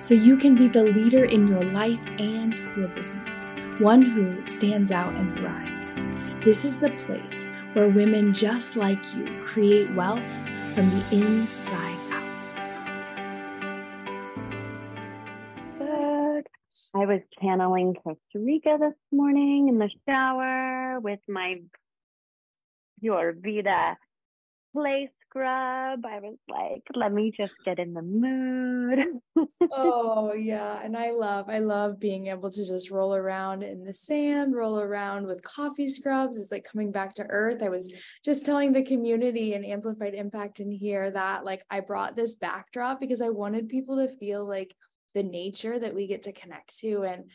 so you can be the leader in your life and your business, one who stands out and thrives. This is the place where women just like you create wealth from the inside out. Good. I was channeling Costa Rica this morning in the shower with my Your Vida play scrub. I was like, let me just get in the mood. oh, yeah. And I love, I love being able to just roll around in the sand, roll around with coffee scrubs. It's like coming back to earth. I was just telling the community and amplified impact in here that like I brought this backdrop because I wanted people to feel like the nature that we get to connect to. And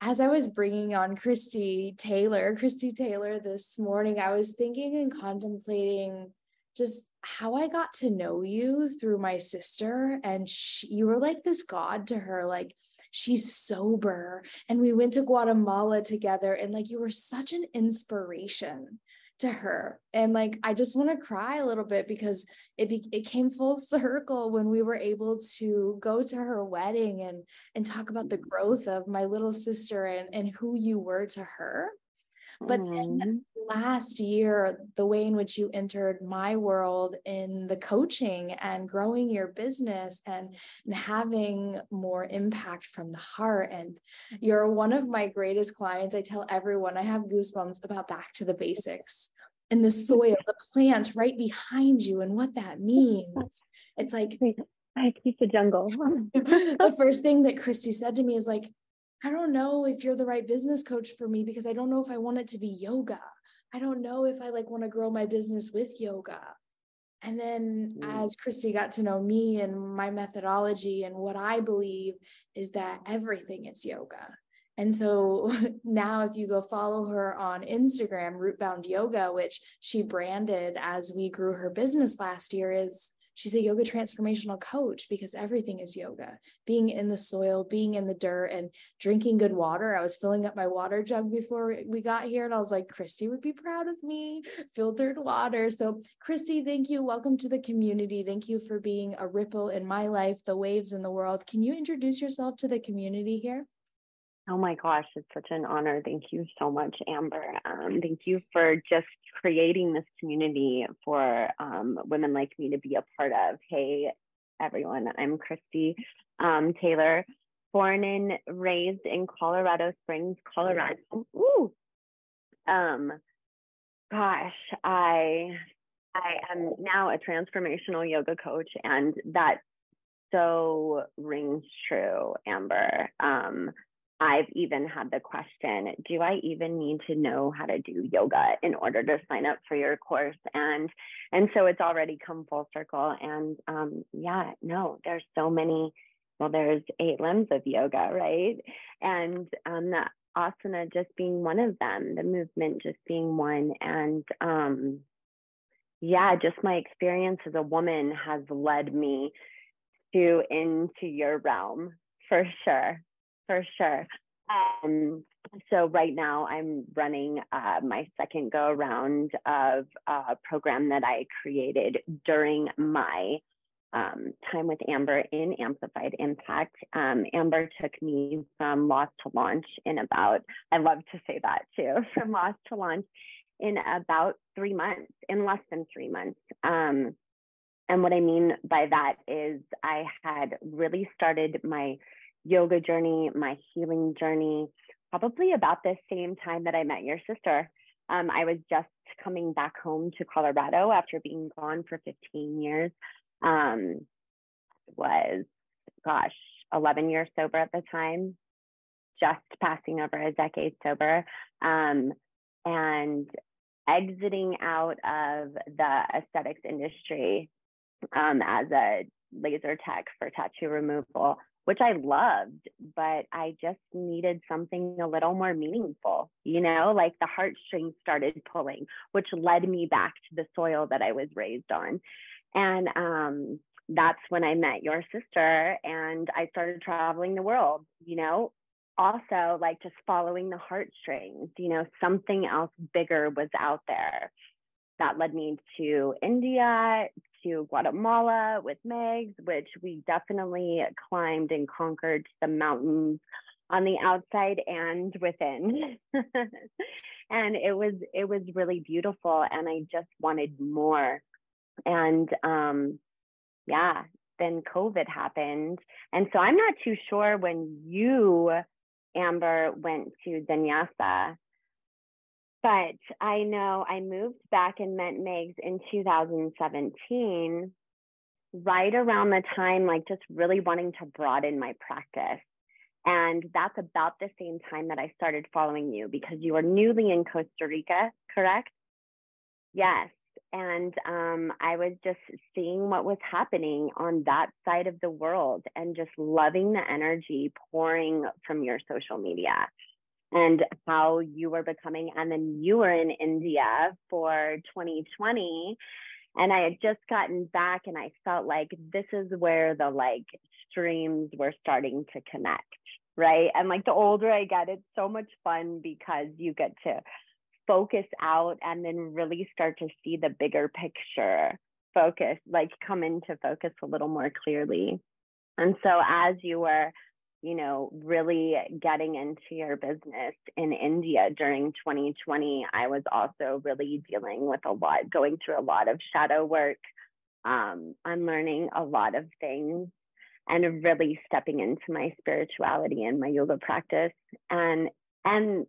as I was bringing on Kristie Taylor, Kristie Taylor this morning, I was thinking and contemplating just how I got to know you through my sister. And she, you were like this God to her, like, she's sober. And we went to Guatemala together. And like, you were such an inspiration to her and like i just want to cry a little bit because it be, it came full circle when we were able to go to her wedding and and talk about the growth of my little sister and and who you were to her but mm-hmm. last year, the way in which you entered my world in the coaching and growing your business and, and having more impact from the heart. And you're one of my greatest clients. I tell everyone I have goosebumps about back to the basics and the soil, the plant right behind you, and what that means. It's like I keep the jungle. the first thing that Kristie said to me is like, I don't know if you're the right business coach for me because I don't know if I want it to be yoga. I don't know if I like want to grow my business with yoga. And then mm. as Kristie got to know me and my methodology and what I believe is that everything is yoga. And so now, if you go follow her on Instagram, Rootbound Yoga, which she branded as we grew her business last year, is She's a yoga transformational coach because everything is yoga. Being in the soil, being in the dirt, and drinking good water. I was filling up my water jug before we got here, and I was like, Kristie would be proud of me. Filtered water. So, Kristie, thank you. Welcome to the community. Thank you for being a ripple in my life, the waves in the world. Can you introduce yourself to the community here? Oh my gosh, it's such an honor. Thank you so much, Amber. Um, thank you for just creating this community for um, women like me to be a part of. Hey, everyone, I'm Kristie um, Taylor, born and raised in Colorado Springs, Colorado. Ooh. Um, gosh, I I am now a transformational yoga coach, and that so rings true, Amber. Um, I've even had the question do I even need to know how to do yoga in order to sign up for your course? And and so it's already come full circle. And um, yeah, no, there's so many. Well, there's eight limbs of yoga, right? And um, the asana just being one of them, the movement just being one. And um, yeah, just my experience as a woman has led me to into your realm for sure for sure. Um, so right now I'm running uh, my second go around of a program that I created during my um, time with Amber in Amplified Impact. Um, Amber took me from lost to launch in about, I love to say that too, from lost to launch in about three months, in less than three months. Um, and what I mean by that is I had really started my yoga journey, my healing journey, probably about the same time that I met your sister. Um, I was just coming back home to Colorado after being gone for 15 years. Um, was, gosh, 11 years sober at the time, just passing over a decade sober, um, and exiting out of the aesthetics industry um, as a laser tech for tattoo removal which I loved, but I just needed something a little more meaningful, you know, like the heartstrings started pulling, which led me back to the soil that I was raised on. And um, that's when I met your sister and I started traveling the world, you know, also like just following the heartstrings, you know, something else bigger was out there. That led me to India, to Guatemala with Megs, which we definitely climbed and conquered the mountains on the outside and within. and it was it was really beautiful and I just wanted more. And um yeah, then COVID happened. And so I'm not too sure when you, Amber, went to Danyasa but I know I moved back and met Megs in 2017, right around the time, like just really wanting to broaden my practice. And that's about the same time that I started following you because you were newly in Costa Rica, correct? Yes. And um, I was just seeing what was happening on that side of the world and just loving the energy pouring from your social media and how you were becoming. And then you were in India for 2020. And I had just gotten back and I felt like this is where the like streams were starting to connect. Right. And like the older I get, it's so much fun because you get to focus out and then really start to see the bigger picture focus, like come into focus a little more clearly. And so as you were you know, really getting into your business in India during 2020, I was also really dealing with a lot, going through a lot of shadow work, um, unlearning a lot of things, and really stepping into my spirituality and my yoga practice. And and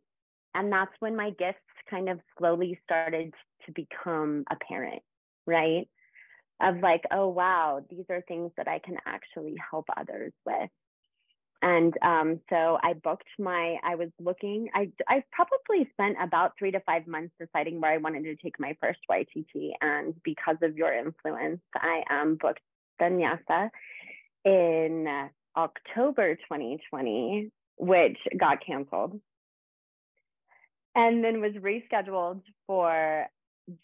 and that's when my gifts kind of slowly started to become apparent, right? Of like, oh wow, these are things that I can actually help others with and um, so I booked my, I was looking, I, I probably spent about three to five months deciding where I wanted to take my first YTT. And because of your influence, I um, booked Danyasa in October 2020, which got canceled. And then was rescheduled for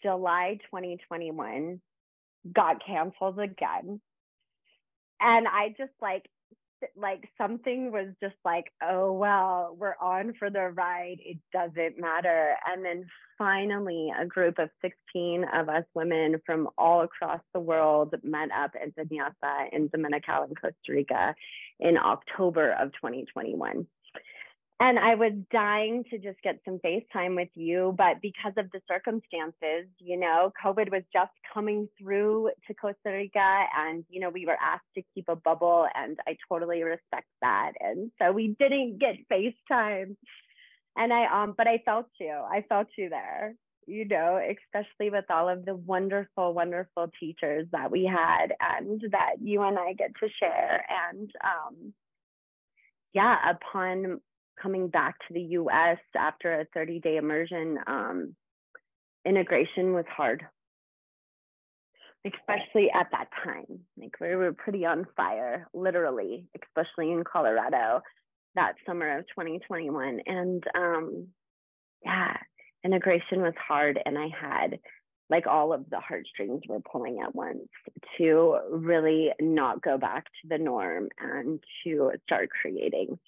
July 2021, got canceled again. And I just like like something was just like, oh, well, we're on for the ride. It doesn't matter. And then finally, a group of 16 of us women from all across the world met up at Danyasa in Dominical in Costa Rica in October of 2021 and I was dying to just get some FaceTime with you, but because of the circumstances, you know, COVID was just coming through to Costa Rica and, you know, we were asked to keep a bubble and I totally respect that. And so we didn't get FaceTime. And I, um, but I felt you, I felt you there, you know, especially with all of the wonderful, wonderful teachers that we had and that you and I get to share. And, um, yeah, upon coming back to the US after a 30 day immersion, um, integration was hard, especially at that time. Like we were pretty on fire, literally, especially in Colorado that summer of 2021. And um, yeah, integration was hard. And I had like all of the heartstrings were pulling at once to really not go back to the norm and to start creating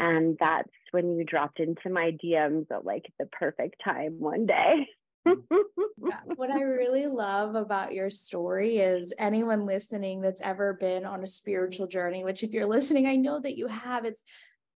and that's when you dropped into my DMs at like the perfect time one day. yeah. What I really love about your story is anyone listening that's ever been on a spiritual journey, which if you're listening, I know that you have, it's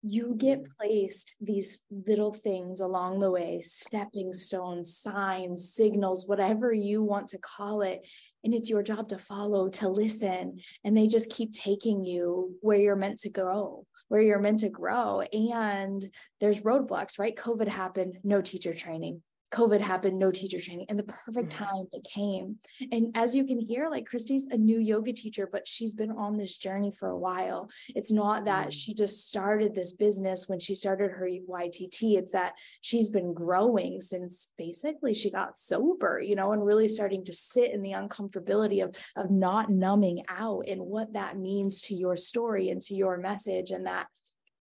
you get mm-hmm. placed these little things along the way, stepping stones, signs, signals, whatever you want to call it. And it's your job to follow, to listen. And they just keep taking you where you're meant to go where you're meant to grow. And there's roadblocks, right? COVID happened, no teacher training. COVID happened, no teacher training, and the perfect mm-hmm. time it came. And as you can hear, like Kristie's a new yoga teacher, but she's been on this journey for a while. It's not that mm-hmm. she just started this business when she started her YTT, it's that she's been growing since basically she got sober, you know, and really starting to sit in the uncomfortability of, of not numbing out and what that means to your story and to your message, and that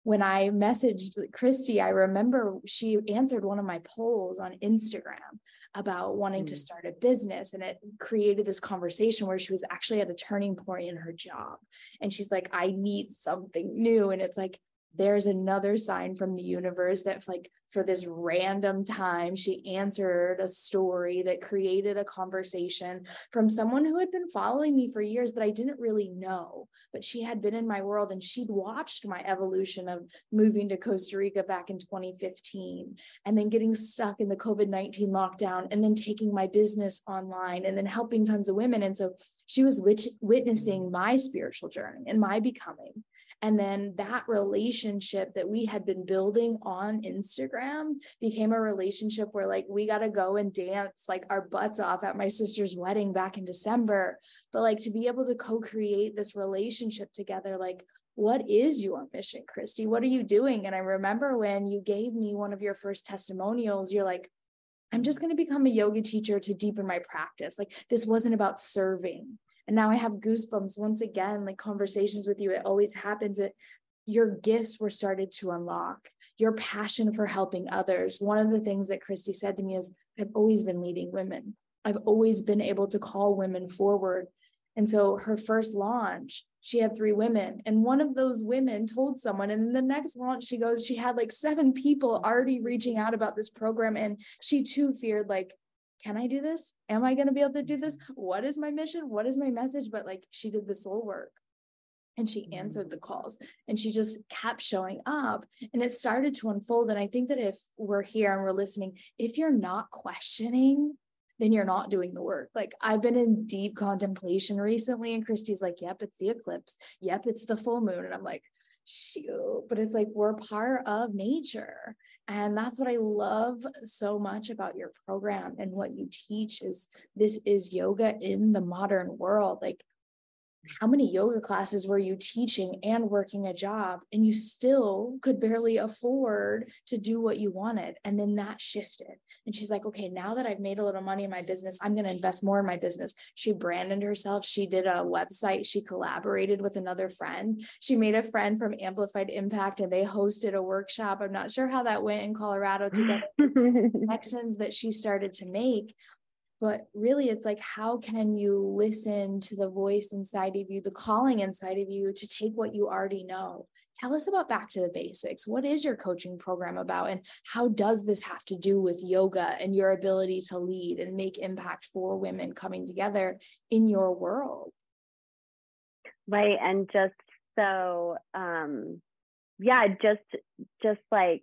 when I messaged Kristie, I remember she answered one of my polls on Instagram about wanting mm. to start a business. And it created this conversation where she was actually at a turning point in her job. And she's like, I need something new. And it's like, there's another sign from the universe that like for this random time she answered a story that created a conversation from someone who had been following me for years that I didn't really know but she had been in my world and she'd watched my evolution of moving to Costa Rica back in 2015 and then getting stuck in the COVID-19 lockdown and then taking my business online and then helping tons of women. And so she was wit- witnessing my spiritual journey and my becoming and then that relationship that we had been building on Instagram became a relationship where like we got to go and dance like our butts off at my sister's wedding back in December. But like to be able to co create this relationship together, like, what is your mission, Kristie? What are you doing? And I remember when you gave me one of your first testimonials, you're like, I'm just going to become a yoga teacher to deepen my practice. Like, this wasn't about serving. And now I have goosebumps once again, like conversations with you. It always happens. It your gifts were started to unlock your passion for helping others. One of the things that Kristie said to me is, I've always been leading women. I've always been able to call women forward. And so her first launch, she had three women, and one of those women told someone. And the next launch, she goes, she had like seven people already reaching out about this program. And she too feared, like, can I do this? Am I going to be able to do this? What is my mission? What is my message? But like she did the soul work and she mm-hmm. answered the calls and she just kept showing up and it started to unfold. And I think that if we're here and we're listening, if you're not questioning, then you're not doing the work. Like I've been in deep contemplation recently, and Kristie's like, Yep, it's the eclipse. Yep, it's the full moon. And I'm like, shoot, but it's like we're part of nature. And that's what I love so much about your program and what you teach is this is yoga in the modern world. Like how many yoga classes were you teaching and working a job? And you still could barely afford to do what you wanted. And then that shifted. And she's like okay now that i've made a little money in my business i'm going to invest more in my business. She branded herself. She did a website. She collaborated with another friend. She made a friend from amplified impact and they hosted a workshop. I'm not sure how that went in colorado together connections that she started to make but really it's like how can you listen to the voice inside of you the calling inside of you to take what you already know? Tell us about back to the basics. What is your coaching program about and how does this have to do with yoga and your ability to lead and make impact for women coming together in your world? Right and just so um yeah just just like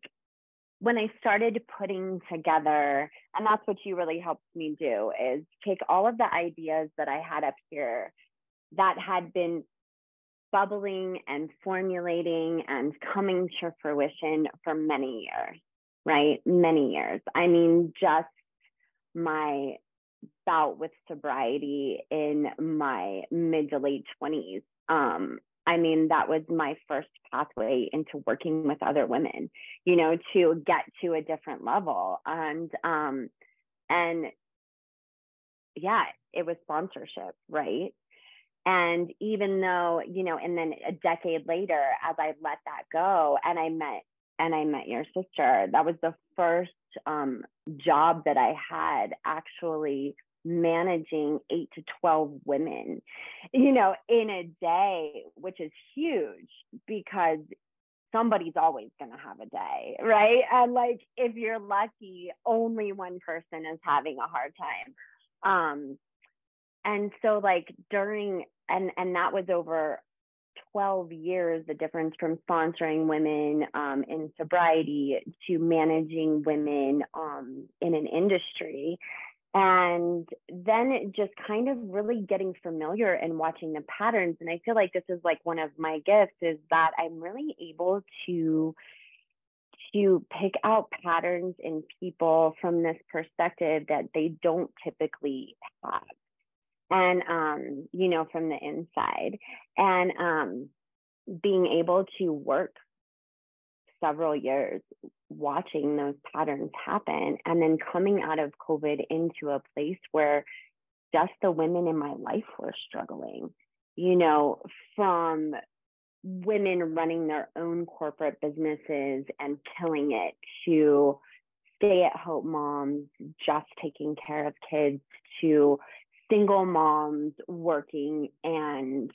when I started putting together, and that's what you really helped me do, is take all of the ideas that I had up here that had been bubbling and formulating and coming to fruition for many years, right? Many years. I mean, just my bout with sobriety in my mid to late 20s. Um, I mean, that was my first pathway into working with other women, you know, to get to a different level. And, um, and yeah, it was sponsorship, right? And even though, you know, and then a decade later, as I let that go and I met, and I met your sister, that was the first um, job that I had actually managing eight to 12 women, you know, in a day, which is huge because somebody's always going to have a day, right? And like, if you're lucky, only one person is having a hard time. Um, and so like during, and, and that was over 12 years, the difference from sponsoring women um, in sobriety to managing women um, in an industry and then just kind of really getting familiar and watching the patterns. And i feel like this is like one of my gifts is that i'm really able to to pick out patterns in people from this perspective that they don't typically have. And um, you know from the inside. And um, being able to work several years watching those patterns happen and then coming out of covid into a place where just the women in my life were struggling you know from women running their own corporate businesses and killing it to stay at home moms just taking care of kids to single moms working and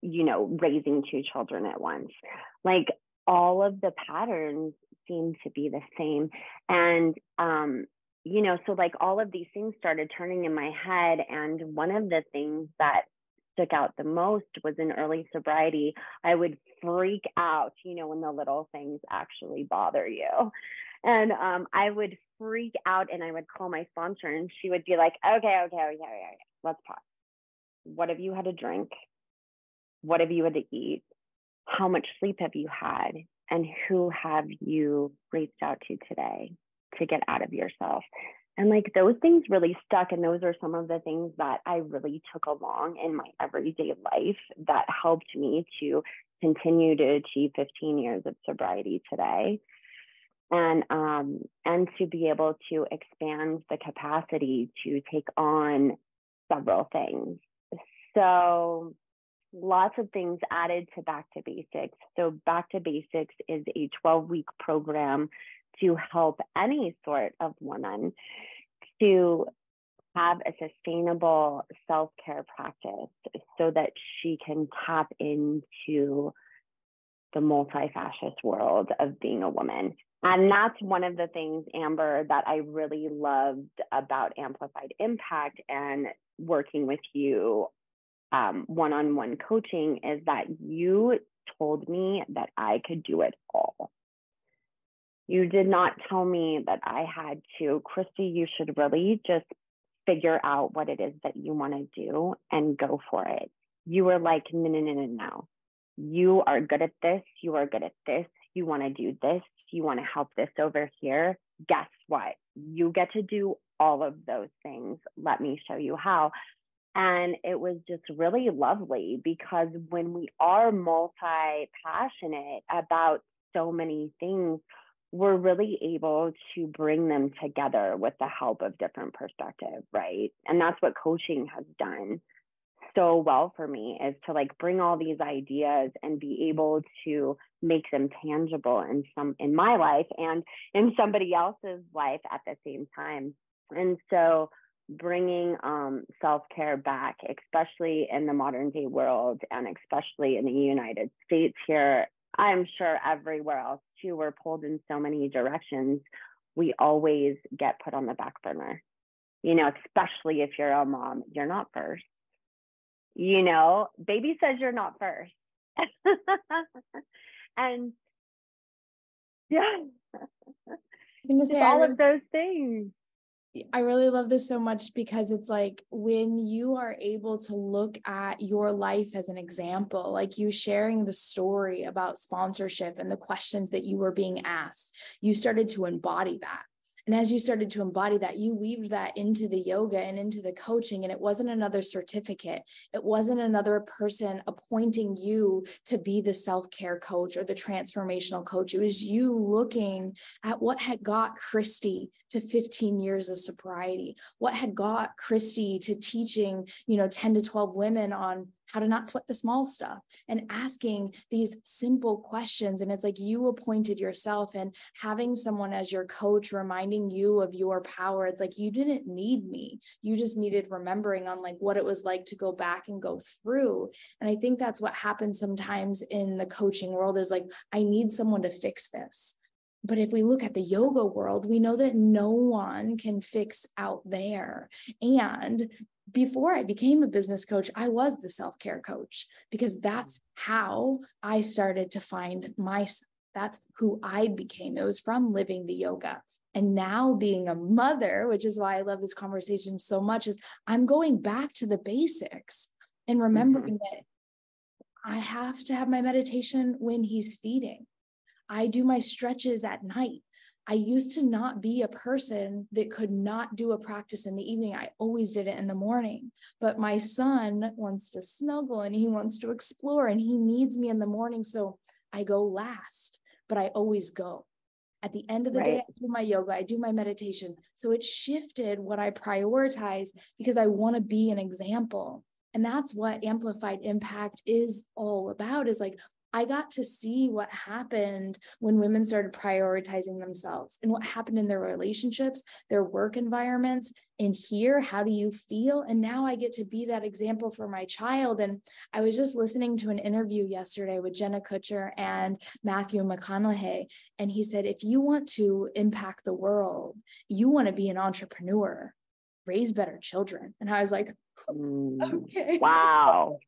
you know raising two children at once. Like all of the patterns seem to be the same and um you know so like all of these things started turning in my head and one of the things that stuck out the most was in early sobriety i would freak out you know when the little things actually bother you and um, I would freak out and I would call my sponsor and she would be like, okay, okay, okay, okay, okay. let's pause. What have you had to drink? What have you had to eat? How much sleep have you had? And who have you reached out to today to get out of yourself? And like those things really stuck. And those are some of the things that I really took along in my everyday life that helped me to continue to achieve 15 years of sobriety today and um, and to be able to expand the capacity to take on several things. So lots of things added to Back to Basics. So Back to Basics is a 12 week program to help any sort of woman to have a sustainable self care practice so that she can tap into the multifascist world of being a woman. And that's one of the things, Amber, that I really loved about Amplified Impact and working with you one on one coaching is that you told me that I could do it all. You did not tell me that I had to, Kristie, you should really just figure out what it is that you want to do and go for it. You were like, no, no, no, no, no. You are good at this. You are good at this. You want to do this you want to help this over here, guess what? You get to do all of those things. Let me show you how. And it was just really lovely because when we are multi passionate about so many things, we're really able to bring them together with the help of different perspective, right? And that's what coaching has done so well for me is to like bring all these ideas and be able to make them tangible in some in my life and in somebody else's life at the same time and so bringing um, self-care back especially in the modern day world and especially in the united states here. I'm sure everywhere else too we're pulled in so many directions. We always get put on the back burner. You know especially if you're a mom you're not first. You know, baby says you're not first. and yeah, say, all of those things. I really love this so much because it's like when you are able to look at your life as an example, like you sharing the story about sponsorship and the questions that you were being asked, you started to embody that. And as you started to embody that, you weaved that into the yoga and into the coaching. And it wasn't another certificate, it wasn't another person appointing you to be the self care coach or the transformational coach. It was you looking at what had got Kristie to 15 years of sobriety, what had got Kristie to teaching, you know, 10 to 12 women on how to not sweat the small stuff and asking these simple questions. And it's like you appointed yourself and having someone as your coach reminding you of your power. It's like you didn't need me. You just needed remembering on like what it was like to go back and go through. And I think that's what happens sometimes in the coaching world is like, I need someone to fix this. But if we look at the yoga world, we know that no one can fix out there. And before I became a business coach, I was the self care coach because that's how I started to find my, that's who I became. It was from living the yoga. And now being a mother, which is why I love this conversation so much, is I'm going back to the basics and remembering mm-hmm. that I have to have my meditation when he's feeding. I do my stretches at night. I used to not be a person that could not do a practice in the evening. I always did it in the morning. But my son wants to snuggle and he wants to explore and he needs me in the morning. So I go last, but I always go. At the end of the right. day, I do my yoga, I do my meditation. So it shifted what I prioritize because I want to be an example. And that's what amplified impact is all about is like, I got to see what happened when women started prioritizing themselves and what happened in their relationships, their work environments. And here, how do you feel? And now I get to be that example for my child. And I was just listening to an interview yesterday with Jenna Kutcher and Matthew McConaughey. And he said, if you want to impact the world, you want to be an entrepreneur, raise better children. And I was like, mm, okay. Wow.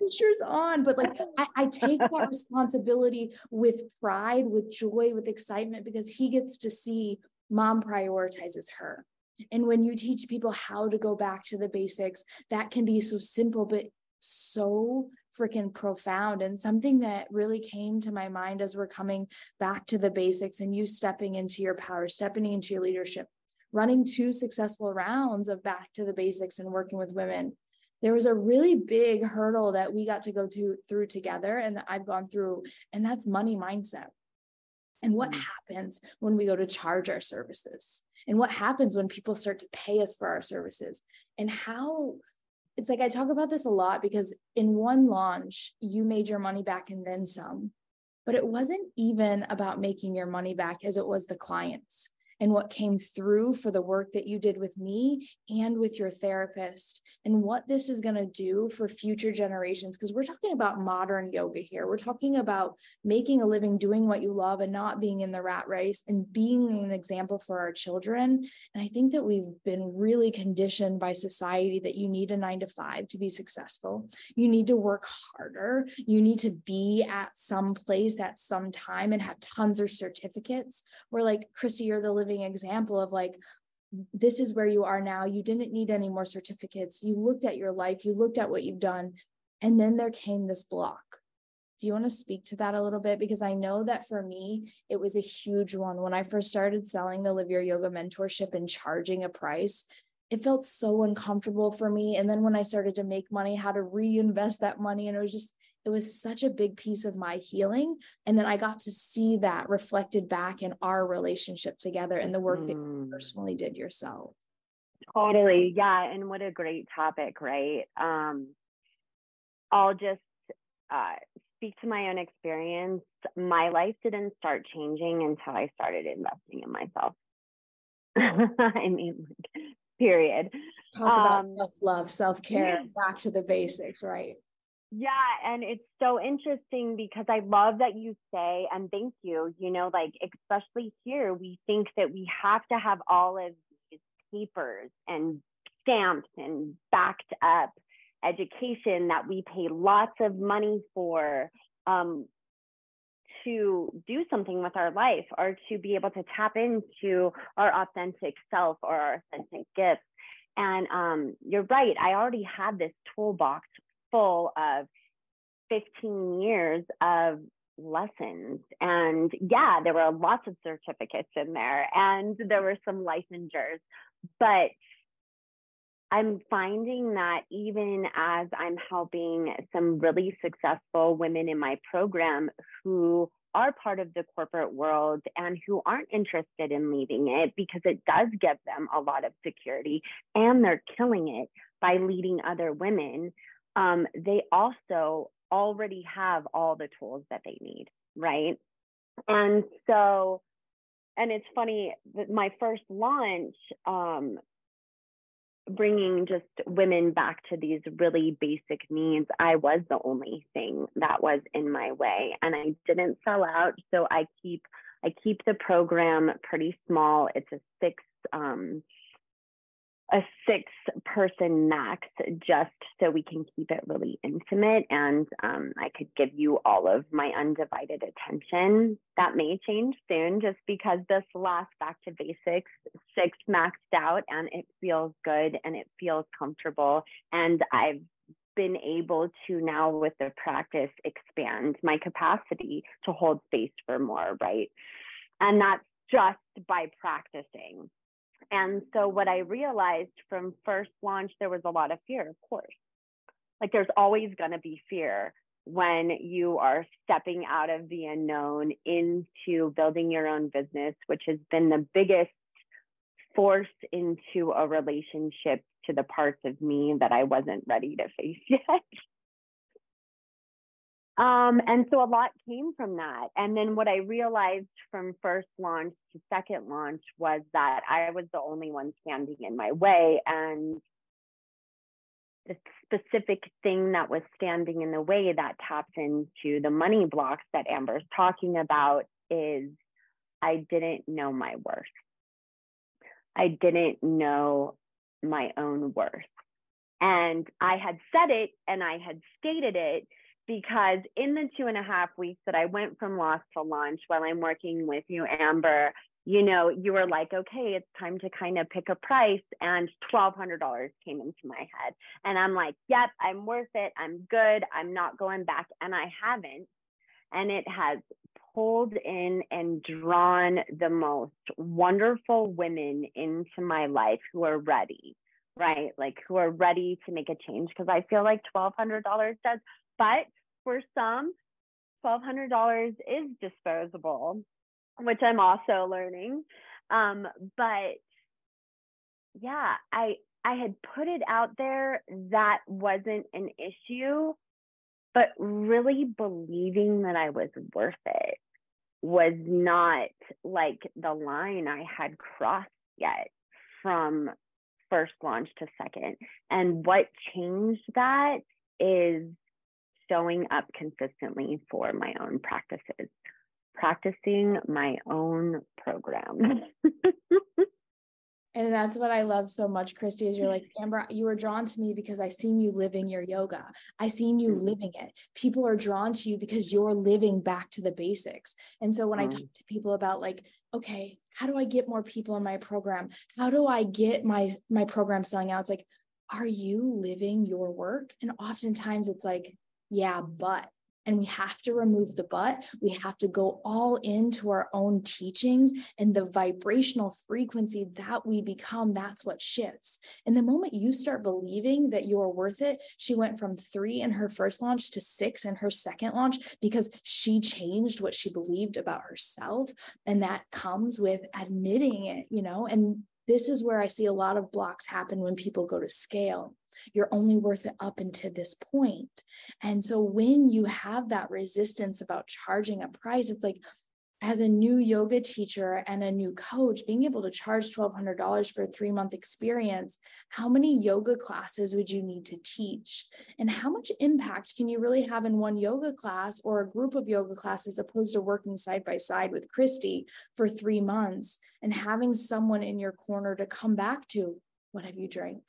Pictures on but like I, I take that responsibility with pride with joy with excitement because he gets to see mom prioritizes her. And when you teach people how to go back to the basics that can be so simple but so freaking profound. And something that really came to my mind as we're coming back to the basics and you stepping into your power stepping into your leadership running two successful rounds of back to the basics and working with women there was a really big hurdle that we got to go to through together and that I've gone through, and that's money mindset. And what mm-hmm. happens when we go to charge our services? And what happens when people start to pay us for our services? And how it's like I talk about this a lot because in one launch, you made your money back and then some. But it wasn't even about making your money back as it was the clients and what came through for the work that you did with me and with your therapist, and what this is going to do for future generations. Because we're talking about modern yoga here. We're talking about making a living doing what you love and not being in the rat race and being an example for our children. And I think that we've been really conditioned by society that you need a nine to five to be successful. You need to work harder. You need to be at some place at some time and have tons of certificates. We're like, Kristie, you're the living example of like this is where you are now. You didn't need any more certificates. You looked at your life. You looked at what you've done. And then there came this block. Do you want to speak to that a little bit? Because i know that for me it was a huge one. When i first started selling the live your yoga mentorship and charging a price it felt so uncomfortable for me. And then when i started to make money how to reinvest that money and it was just it was such a big piece of my healing. And then I got to see that reflected back in our relationship together and the work mm. that you mm. personally did yourself. Totally. Yeah. And what a great topic, right? Um, I'll just uh, speak to my own experience. My life didn't start changing until I started investing in myself. I mean, like, period. Talk about um, self love, self care, back to the basics, right? Yeah, and it's so interesting because I love that you say, and thank you, you know, like, especially here, we think that we have to have all of these papers and stamped and backed up education that we pay lots of money for um, to do something with our life or to be able to tap into our authentic self or our authentic gifts. And um, you're right, I already had this toolbox full of 15 years of lessons. And yeah, there were lots of certificates in there and there were some licensures. But I'm finding that even as I'm helping some really successful women in my program who are part of the corporate world and who aren't interested in leaving it because it does give them a lot of security and they're killing it by leading other women um, they also already have all the tools that they need, right? And so, and it's funny my first launch, um, bringing just women back to these really basic needs, I was the only thing that was in my way, and I didn't sell out. So I keep I keep the program pretty small. It's a six um, a six person max just so we can keep it really intimate and um, I could give you all of my undivided attention. That may change soon just because this last back to basics six maxed out and it feels good and it feels comfortable. And I've been able to now with the practice expand my capacity to hold space for more, right? And that's just by practicing. And so what I realized from first launch, there was a lot of fear, of course. Like there's always going to be fear when you are stepping out of the unknown into building your own business, which has been the biggest force into a relationship to the parts of me that I wasn't ready to face yet. Um, and so a lot came from that. And then what I realized from first launch to second launch was that I was the only one standing in my way. And the specific thing that was standing in the way that taps into the money blocks that Amber's talking about is I didn't know my worth. I didn't know my own worth. And I had said it and I had stated it because in the two and a half weeks that I went from loss to launch while I'm working with you, Amber, you know, you were like, okay, it's time to kind of pick a price. And $1,200 came into my head. And I'm like, yep, I'm worth it. I'm good. I'm not going back. And I haven't. And it has pulled in and drawn the most wonderful women into my life who are ready, right? Like who are ready to make a change. Cause I feel like $1,200 does, but for some, $1,200 is disposable which I'm also learning. Um, but yeah, I I had put it out there that wasn't an issue, but really believing that I was worth it was not like the line I had crossed yet from first launch to second. And what changed that is showing up consistently for my own practices practicing my own program. and that's what I love so much, Kristie, is you're like, Amber, you were drawn to me because I seen you living your yoga. I seen you mm-hmm. living it. People are drawn to you because you're living back to the basics. And so when mm-hmm. I talk to people about like, okay, how do I get more people in my program? How do I get my my program selling out? It's like, are you living your work? And oftentimes it's like, yeah, but and we have to remove the but. We have to go all into our own teachings and the vibrational frequency that we become. That's what shifts. And the moment you start believing that you're worth it, she went from three in her first launch to six in her second launch because she changed what she believed about herself. And that comes with admitting it, you know, and this is where I see a lot of blocks happen when people go to scale. You're only worth it up until this point. And so when you have that resistance about charging a price, it's like, as a new yoga teacher and a new coach, being able to charge $1,200 for a three month experience, how many yoga classes would you need to teach? And how much impact can you really have in one yoga class or a group of yoga classes, opposed to working side by side with Kristie for three months and having someone in your corner to come back to? What have you drank?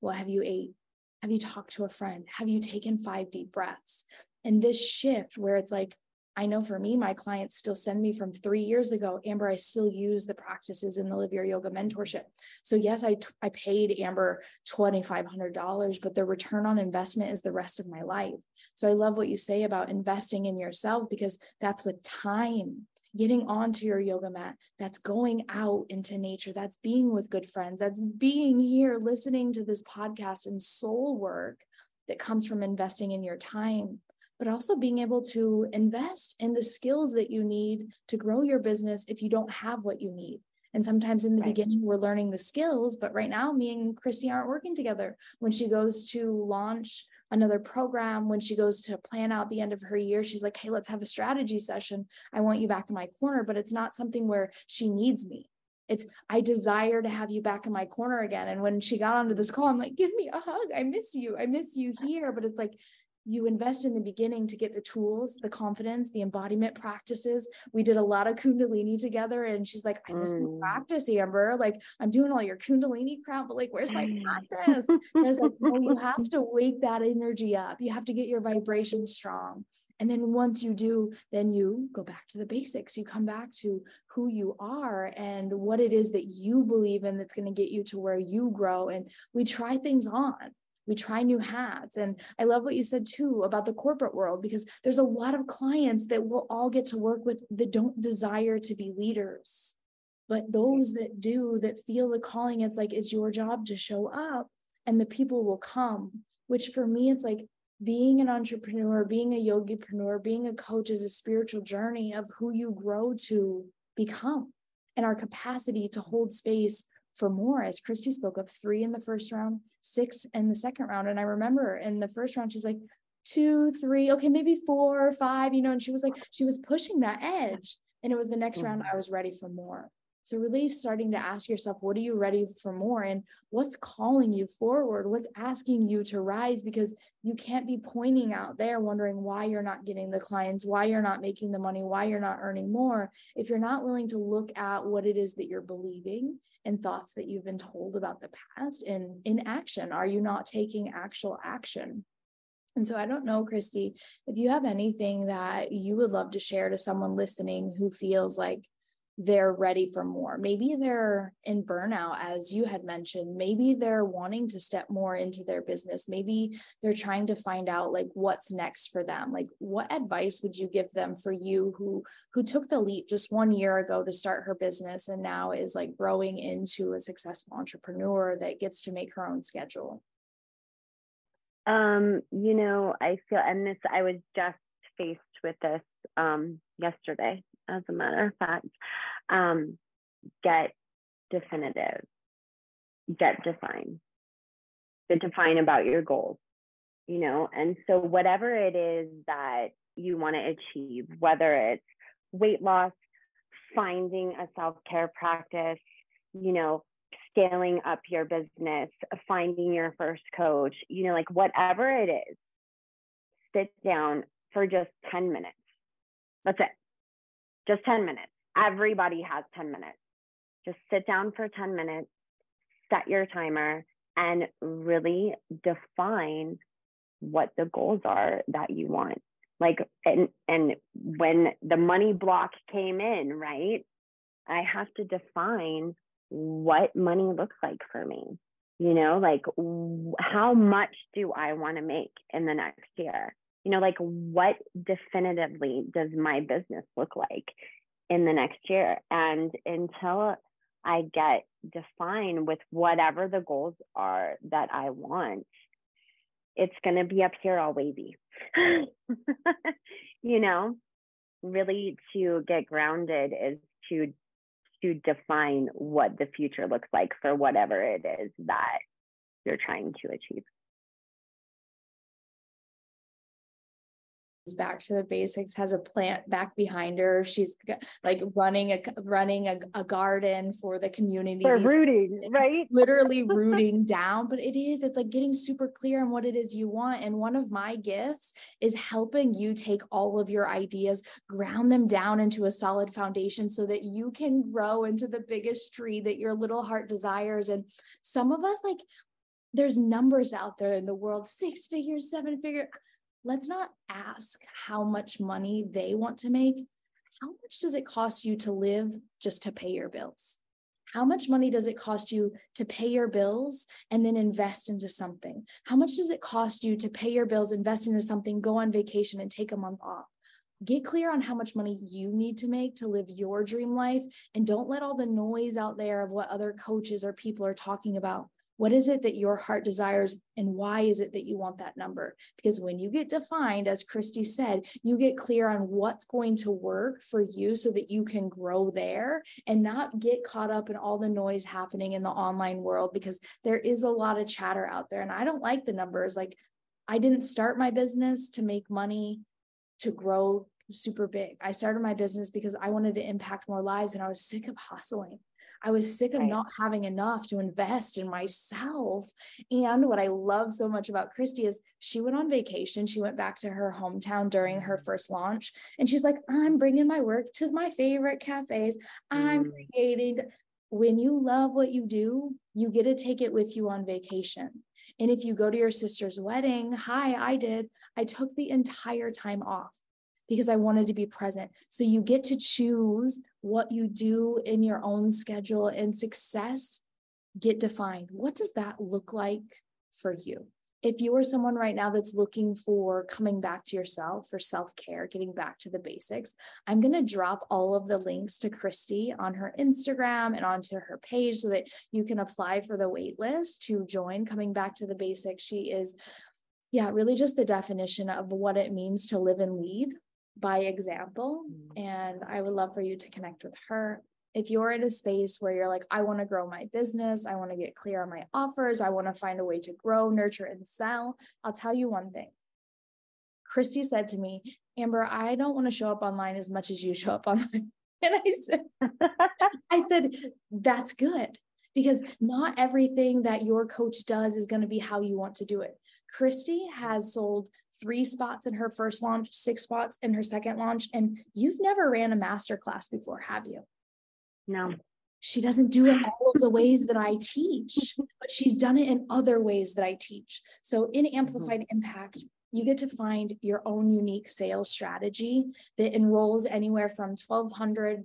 What have you ate? Have you talked to a friend? Have you taken five deep breaths? And this shift where it's like, I know for me, my clients still send me from three years ago, Amber, I still use the practices in the Live Your Yoga mentorship. So yes, I, I paid Amber $2,500, but the return on investment is the rest of my life. So I love what you say about investing in yourself because that's with time getting onto your yoga mat, that's going out into nature, that's being with good friends, that's being here, listening to this podcast and soul work that comes from investing in your time but also being able to invest in the skills that you need to grow your business if you don't have what you need. And sometimes in the right. beginning, we're learning the skills, but right now, me and Kristie aren't working together. When she goes to launch another program, when she goes to plan out the end of her year, she's like, Hey, let's have a strategy session. I want you back in my corner, but it's not something where she needs me. It's, I desire to have you back in my corner again. And when she got onto this call, I'm like, Give me a hug. I miss you. I miss you here. But it's like, you invest in the beginning to get the tools, the confidence, the embodiment practices. We did a lot of Kundalini together, and she's like, I miss mm. practice, Amber. Like, I'm doing all your Kundalini crap, but like, where's my practice? and I was like, no, you have to wake that energy up. You have to get your vibration strong. And then once you do, then you go back to the basics. You come back to who you are and what it is that you believe in that's going to get you to where you grow. And we try things on we try new hats. And I love what you said too about the corporate world, because there's a lot of clients that we'll all get to work with that don't desire to be leaders. But those that do, that feel the calling, it's like it's your job to show up and the people will come. Which for me, it's like being an entrepreneur, being a yogipreneur, being a coach is a spiritual journey of who you grow to become and our capacity to hold space for more, as Kristie spoke of, three in the first round, six in the second round. And I remember in the first round, she's like, two, three, okay, maybe four, five, you know, and she was like, she was pushing that edge. And it was the next mm-hmm. round I was ready for more. So, really starting to ask yourself, what are you ready for more? And what's calling you forward? What's asking you to rise? Because you can't be pointing out there wondering why you're not getting the clients, why you're not making the money, why you're not earning more. If you're not willing to look at what it is that you're believing and thoughts that you've been told about the past and in action, are you not taking actual action? And so I don't know, Kristie, if you have anything that you would love to share to someone listening who feels like they're ready for more. Maybe they're in burnout, as you had mentioned. Maybe they're wanting to step more into their business. Maybe they're trying to find out like what's next for them. Like, what advice would you give them for you who who took the leap just one year ago to start her business and now is like growing into a successful entrepreneur that gets to make her own schedule? Um, you know, I feel, and this, I was just faced with this um yesterday as a matter of fact, um, get definitive, get defined, get define about your goals, you know, and so whatever it is that you want to achieve, whether it's weight loss, finding a self care practice, you know, scaling up your business, finding your first coach, you know, like whatever it is, sit down for just 10 minutes. That's it just 10 minutes. Everybody has 10 minutes. Just sit down for 10 minutes, set your timer, and really define what the goals are that you want. Like, and, and when the money block came in, right, I have to define what money looks like for me. You know, like how much do I want to make in the next year? You know like what definitively does my business look like in the next year? And until i get defined with whatever the goals are that i want it's going to be up here all wavy. You know? Really to get grounded is to to define what the future looks like for whatever it is that you're trying to achieve back to the basics has a plant back behind her. She's like running a running a, a garden for the community. For rooting right? literally rooting down but it is it's like getting super clear on what it is you want and one of my gifts is helping you take all of your ideas ground them down into a solid foundation so that you can grow into the biggest tree that your little heart desires and some of us like there's numbers out there in the world six figures seven figure let's not ask how much money they want to make. How much does it cost you to live just to pay your bills? How much money does it cost you to pay your bills and then invest into something? How much does it cost you to pay your bills, invest into something, go on vacation, and take a month off? Get clear on how much money you need to make to live your dream life and don't let all the noise out there of what other coaches or people are talking about what is it that your heart desires and why is it that you want that number? Because when you get defined, as Kristie said, you get clear on what's going to work for you so that you can grow there and not get caught up in all the noise happening in the online world because there is a lot of chatter out there. And I don't like the numbers. Like, I didn't start my business to make money to grow super big. I started my business because I wanted to impact more lives and I was sick of hustling. I was sick of right. not having enough to invest in myself. And what I love so much about Kristie is she went on vacation. She went back to her hometown during her mm. first launch. And she's like, I'm bringing my work to my favorite cafes. I'm mm. creating. When you love what you do, you get to take it with you on vacation. And if you go to your sister's wedding, hi, I did, I took the entire time off because I wanted to be present. So you get to choose what you do in your own schedule and success get defined. What does that look like for you? if you are someone right now that's looking for coming back to yourself for self care, getting back to the basics, I'm going to drop all of the links to Kristie on her Instagram and onto her page so that you can apply for the wait list to join coming back to the basics. She is, yeah, really just the definition of what it means to live and lead by example. Mm. And I would love for you to connect with her if you're in a space where you're like, I want to grow my business, I want to get clear on my offers, I want to find a way to grow, nurture, and sell, I'll tell you one thing. Kristie said to me, Amber, I don't want to show up online as much as you show up online. And I said, I said, that's good because not everything that your coach does is going to be how you want to do it. Kristie has sold three spots in her first launch, six spots in her second launch, and you've never ran a master class before, have you? No. She doesn't do it all of the ways that I teach, but she's done it in other ways that I teach. So in mm-hmm. Amplified. Impact, you get to find your own unique sales strategy that enrolls anywhere from 1200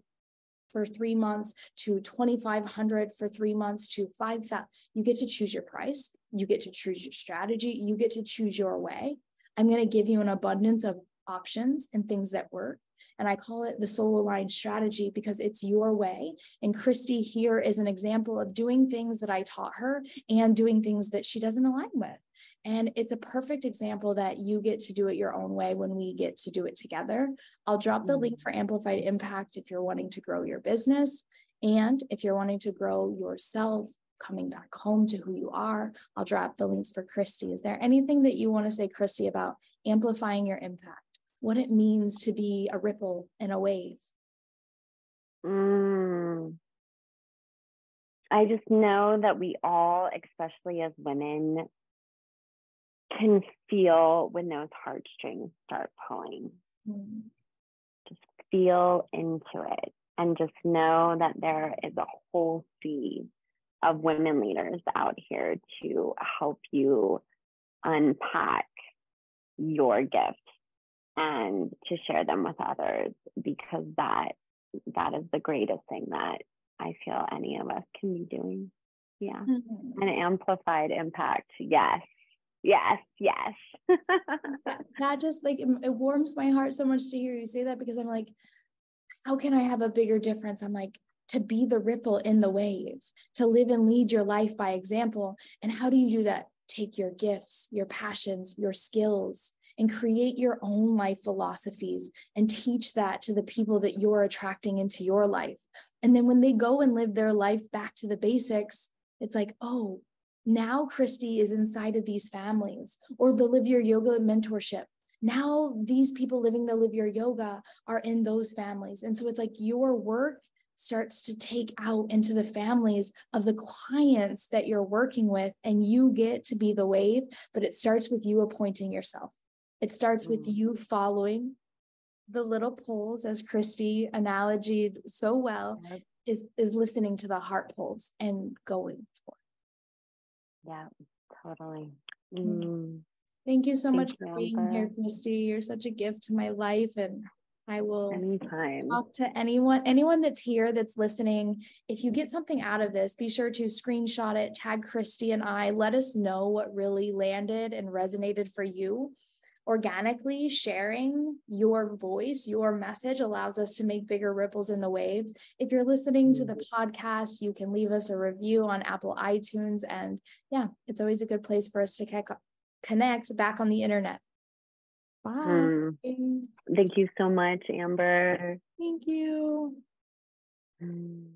for three months to 2500 for three months to 5000 you get to choose your price you get to choose your strategy you get to choose your way i'm going to give you an abundance of options and things that work and I call it the soul aligned strategy because it's your way. And Kristie here is an example of doing things that I taught her and doing things that she doesn't align with. And it's a perfect example that you get to do it your own way when we get to do it together. I'll drop the link for Amplified Impact if you're wanting to grow your business. And if you're wanting to grow yourself, coming back home to who you are, I'll drop the links for Kristie. Is there anything that you want to say, Kristie, about amplifying your impact? what it means to be a ripple in a wave? Mm. I just know that we all, especially as women, can feel when those heartstrings start pulling. Mm. Just feel into it and just know that there is a whole sea of women leaders out here to help you unpack your gift and to share them with others because that that is the greatest thing that I feel any of us can be doing. Yeah. Mm-hmm. An amplified impact. Yes. Yes. Yes. that, that just like it warms my heart so much to hear you say that because I'm like, how can I have a bigger difference? I'm like, to be the ripple in the wave, to live and lead your life by example. And how do you do that? Take your gifts, your passions, your skills, and create your own life philosophies and teach that to the people that you're attracting into your life. And then when they go and live their life back to the basics, it's like, oh, now Kristie is inside of these families or the Live Your Yoga mentorship. Now these people living the Live Your Yoga are in those families. And so it's like your work starts to take out into the families of the clients that you're working with, and you get to be the wave, but it starts with you appointing yourself. It starts with mm. you following the little poles, as Kristie analogied so well, is is listening to the heart pulls and going for. it. Yeah, totally. Mm. Thank you so Thank much for being here, Kristie. You're such a gift to my life, and I will Anytime. talk to anyone, anyone that's here that's listening. If you get something out of this, be sure to screenshot it, tag Kristie and I. Let us know what really landed and resonated for you organically sharing your voice, your message allows us to make bigger ripples in the waves. If you're listening to the mm-hmm. podcast, you can leave us a review on Apple iTunes. And yeah, it's always a good place for us to connect back on the internet. Bye. Mm. Thank you so much, Amber. Thank you. Mm.